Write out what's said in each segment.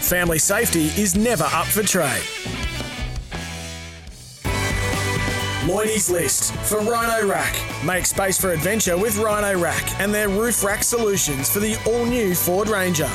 Family safety is never up for trade. Lloydie's List for Rhino Rack. Make space for adventure with Rhino Rack and their roof rack solutions for the all new Ford Ranger.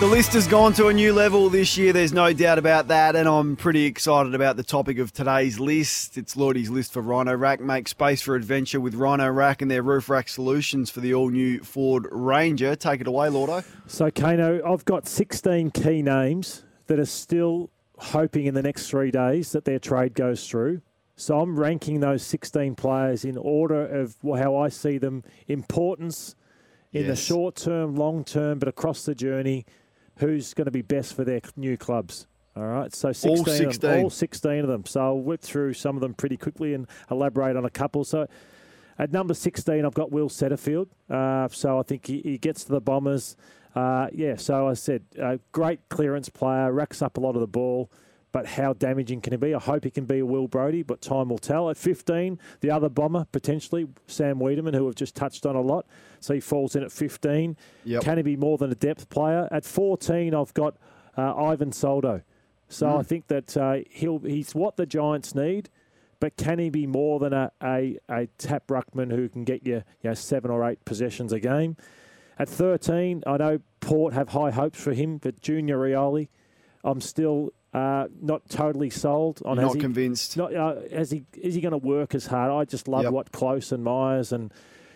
The list has gone to a new level this year, there's no doubt about that, and I'm pretty excited about the topic of today's list. It's Lloydie's list for Rhino Rack. Make space for adventure with Rhino Rack and their roof rack solutions for the all new Ford Ranger. Take it away, Lordo. So, Kano, I've got 16 key names that are still hoping in the next three days that their trade goes through. So I'm ranking those 16 players in order of how I see them importance in Yes. the short term, long term, but across the journey, who's going to be best for their new clubs. All right, so 16, Of them, 16. all 16 of them. So I'll whip through some of them pretty quickly and elaborate on a couple. So at number 16, I've got Will Setterfield. Uh, so I think he, he gets to the Bombers. Uh, yeah, so I said, uh, great clearance player, racks up a lot of the ball, but how damaging can he be? I hope he can be a Will Brodie, but time will tell. At 15, the other bomber, potentially, Sam Weideman, who we've just touched on a lot. So he falls in at 15. Yep. Can he be more than a depth player? At 14, I've got uh, Ivan Soldo. So I think that uh, he'll he's what the Giants need, but can he be more than a, a, a tap ruckman who can get you, you know, seven or eight possessions a game? At 13, I know Port have high hopes for him, but Junior Rioli, I'm still uh, not totally sold on. Has not he, convinced? Not, uh, is he is he going to work as hard? I just love Yep. what Close and Miers and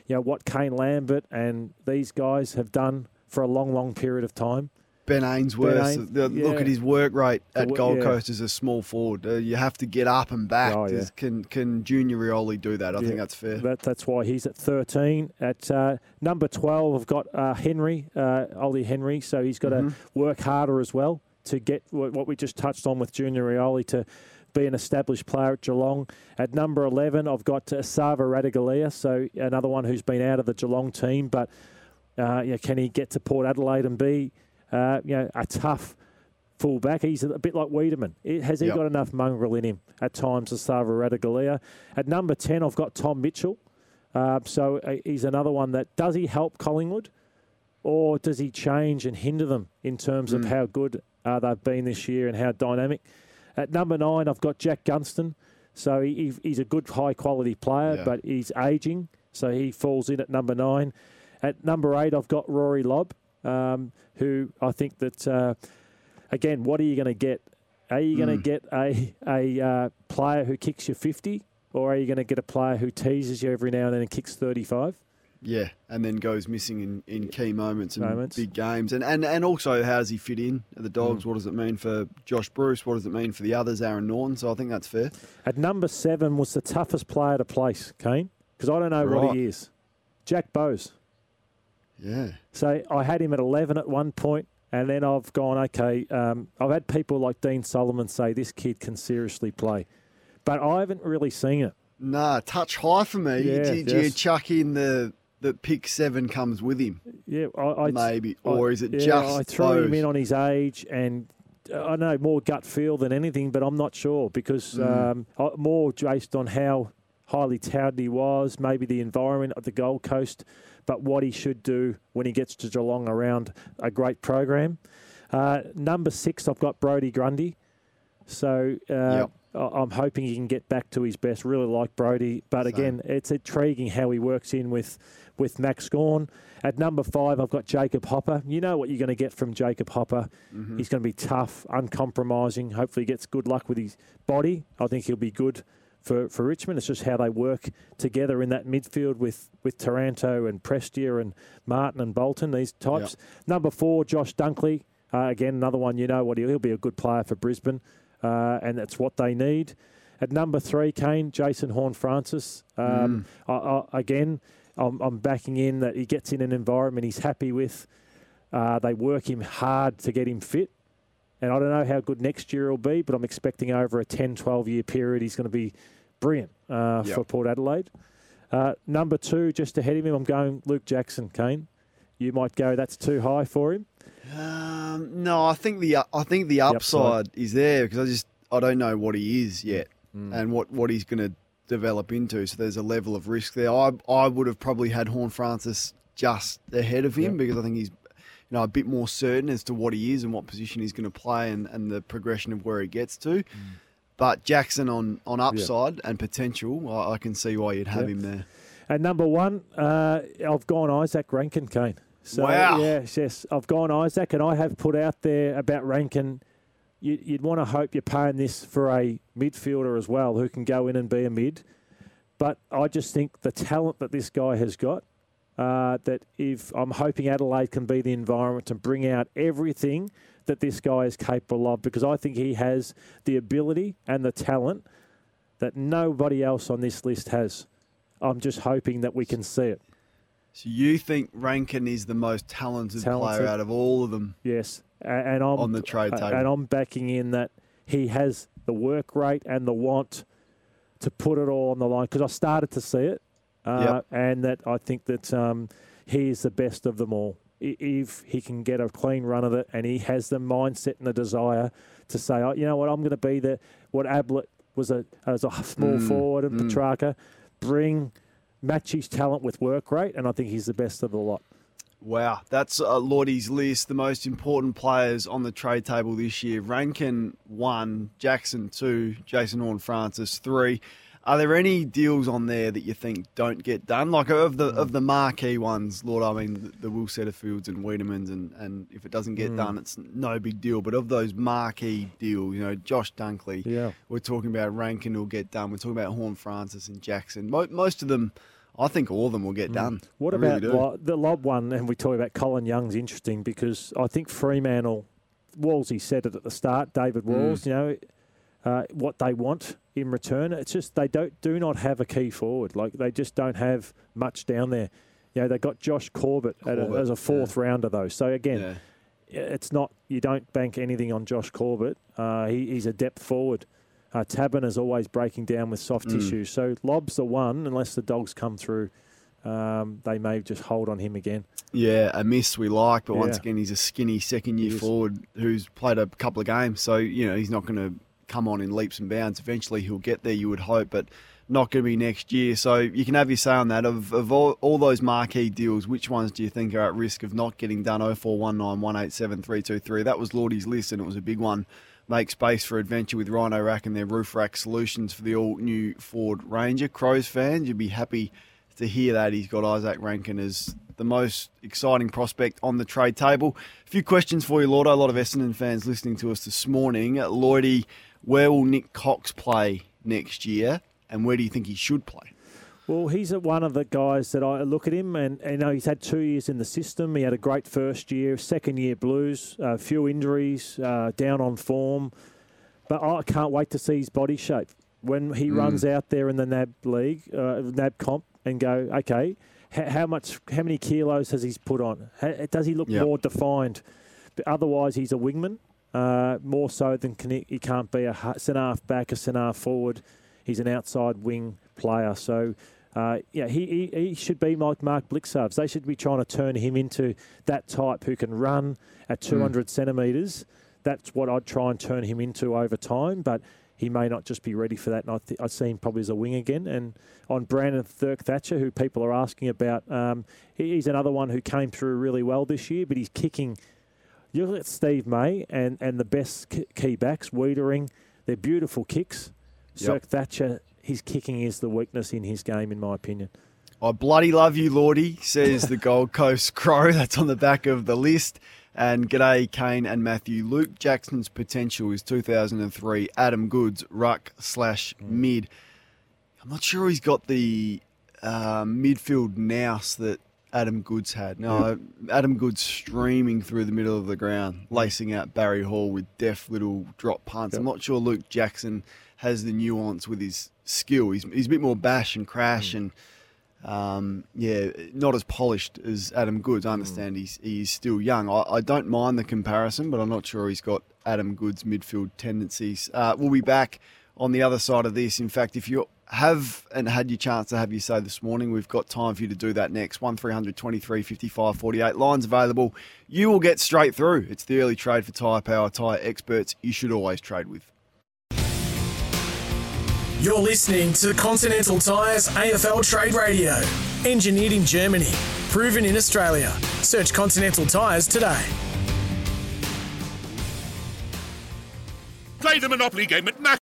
you know what Kane Lambert and these guys have done for a long, long period of time. Ben Ainsworth, Ains- the, look at his work rate at Gold yeah. Coast as a small forward. Uh, you have to get up and back. Oh, yeah. Can can Junior Rioli do that? I think that's fair. That, that's why he's at 13. At uh, number 12, I've got uh, Henry, uh, Ollie Henry. So he's got Mm-hmm. to work harder as well to get what, we just touched on with Junior Rioli to be an established player at Geelong. At number 11, I've got uh, Sava Ratugolea, so another one who's been out of the Geelong team, but uh, you know, can he get to Port Adelaide and be uh, you know, a tough fullback? He's a bit like Weideman. Has he Yep. got enough mongrel in him at times, as Sava Ratugolea? At number 10, I've got Tom Mitchell. Uh, so uh, he's another one that does he help Collingwood or does he change and hinder them in terms Mm. of how good uh, they've been this year and how dynamic? At number nine, I've got Jack Gunston. So he, he- he's a good, high quality player, Yeah. but he's aging. So he falls in at number nine. At number eight, I've got Rory Lobb, um, who I think that, uh, again, what are you going to get? Are you going to get a, a uh, player who kicks you 50, or are you going to get a player who teases you every now and then and kicks 35? Yeah, and then goes missing in, in key moments and Moments. big games. And, and and also, how does he fit in at the Mm. Dogs? What does it mean for Josh Bruce? What does it mean for the others, Aaron Naughton? So I think that's fair. At number seven was the toughest player to place, Kane, because I don't know what he is. Jack Bowes. Yeah. So I had him at 11 at one point, and then I've gone, okay, um, I've had people like Dean Solomon say this kid can seriously play. But I haven't really seen it. Nah, touch high for me. Yeah, Did you yes. chuck in the the pick seven comes with him? Yeah, I, I Maybe. I- Or is it yeah, just I threw him in on his age, and uh, I know more gut feel than anything, but I'm not sure because Mm. um, more based on how highly touted he was, maybe the environment at the Gold Coast, but what he should do when he gets to Geelong around a great program. Uh, number six, I've got Brodie Grundy. So uh, Yep. I'm hoping he can get back to his best. Really like Brodie, but Same. again, it's intriguing how he works in with with Max Gawn. At number five, I've got Jacob Hopper. You know what you're going to get from Jacob Hopper. Mm-hmm. He's going to be tough, uncompromising. Hopefully, he gets good luck with his body. I think he'll be good for, for Richmond. It's just how they work together in that midfield with, with Taranto and Prestia and Martin and Bolton, these types. Number four, Josh Dunkley. Uh, again, another one, you know what, he'll, he'll be a good player for Brisbane, uh, and that's what they need. At number three, Kane, Jason Horne-Francis. Um, I, I, again, I'm, I'm backing in that he gets in an environment he's happy with. Uh, they work him hard to get him fit. And I don't know how good next year will be, but I'm expecting over a 10, 12 year period, he's going to be brilliant uh, Yep. for Port Adelaide. Uh, number two, just ahead of him, I'm going Luke Jackson, Kane. You might go, that's too high for him. Um, no, I think the I think the upside, upside. is there because I just I don't know what he is yet Mm. and what, what he's going to develop into. So there's a level of risk there. I I would have probably had Horne-Francis just ahead of him Yep. because I think he's you know a bit more certain as to what he is and what position he's going to play and, and the progression of where he gets to. Mm. But Jackson on on upside and potential, I, I can see why you'd have him there. And number one, uh, I've gone Izak Rankine, Kane. So, Wow. Yes, yes. I've gone Izak, and I have put out there about Rankine. You, you'd want to hope you're paying this for a midfielder as well who can go in and be a mid. But I just think the talent that this guy has got, uh, that if I'm hoping Adelaide can be the environment to bring out everything that this guy is capable of, because I think he has the ability and the talent that nobody else on this list has. I'm just hoping that we can see it. So you think Rankine is the most talented, Talented. player out of all of them? Yes, and I'm On the trade table. and I'm backing in that he has the work rate and the want to put it all on the line because I started to see it, uh, and that I think that um, he is the best of them all. If he can get a clean run of it, and he has the mindset and the desire to say, oh, you know what, I'm going to be the what Ablett was a as a small Mm, forward and mm. Petrarca, bring match his talent with work rate, and I think he's the best of the lot. Wow, that's uh, Lordie's list. The most important players on the trade table this year: Rankine one, Jackson two, Jason Horne-Francis three. Are there any deals on there that you think don't get done? Like of the of the marquee ones, Lord, I mean the, the Will Setterfields and Weidemans, and, and if it doesn't get done, it's no big deal. But of those marquee deals, you know, Josh Dunkley, Yeah. we're talking about Rankine will get done. We're talking about Horne-Francis and Jackson. Mo- most of them, I think all of them will get done. What I really about lo- the Lobb one? And we talk about Colin Young's interesting because I think Fremantle, Wallsy said it at the start. David Mm. Walls, you know, uh, what they want in return. It's just they don't do not have a key forward. Like they just don't have much down there. You know, they got Josh Corbett, at a, as a fourth rounder though. So again, Yeah. it's not you don't bank anything on Josh Corbett. Uh, he, he's a depth forward. Uh, Tabin is always breaking down with soft Mm. tissue. So Lobb's the one, unless the dogs come through. Um, they may just hold on him again. Yeah, Amiss we like, but once again, he's a skinny second year forward who's played a couple of games. So, you know, he's not going to come on in leaps and bounds. Eventually, he'll get there, you would hope, but not going to be next year. So, you can have your say on that. Of, of all, all those marquee deals, which ones do you think are at risk of not getting done? 0419 187 323. That was Lordy's list, and it was a big one. Make space for adventure with Rhino Rack and their roof rack solutions for the all new Ford Ranger. Crows fans, you'd be happy to hear that he's got Izak Rankine as the most exciting prospect on the trade table. A few questions for you, Lordo. A lot of Essendon fans listening to us this morning. Lloydie, where will Nick Cox play next year, and where do you think he should play? Well, he's one of the guys that I look at him, and you know he's had two years in the system. He had a great first year, second year blues, a few injuries, uh, down on form, but I can't wait to see his body shape when he runs out there in the NAB league, uh, NAB comp, and go, okay, h- how much, how many kilos has he put on? Does he look Yep. more defined? But otherwise, he's a wingman, uh, more so than can he, he can't be a centre half back, a centre half forward. He's an outside wing player, so. Uh, yeah, he, he, he should be like Mark Blicavs. They should be trying to turn him into that type who can run at 200 centimetres. That's what I'd try and turn him into over time, but he may not just be ready for that. And I, th- I see him probably as a wing again. And on Brandon Zerk-Thatcher, who people are asking about, um, he, he's another one who came through really well this year, but he's kicking. You look at Steve May and, and the best key backs, Weitering, they're beautiful kicks. Yep. Zerk-Thatcher, his kicking is the weakness in his game, in my opinion. I bloody love you, Lordy, says the Gold Coast Crow. That's on the back of the list. And g'day, Kane and Matthew. Luke Jackson's potential is 2003. Adam Goodes, ruck slash mid. I'm not sure he's got the uh, midfield nous that Adam Goodes had. No, Adam Goodes streaming through the middle of the ground, lacing out Barry Hall with deft little drop punts. I'm not sure Luke Jackson has the nuance with his skill. He's, he's a bit more bash and crash and um, yeah, not as polished as Adam Goodes. I understand he's he's still young. I, I don't mind the comparison, but I'm not sure he's got Adam Goodes' midfield tendencies. Uh, we'll be back on the other side of this. In fact, if you have and had your chance to have you say this morning, we've got time for you to do that next. 1300 23 55 48. Lines available. You will get straight through. It's the early trade for Tyre Power, tyre experts you should always trade with. You're listening to Continental Tires AFL Trade Radio. Engineered in Germany, proven in Australia. Search Continental Tires today. Play the Monopoly game at Mac.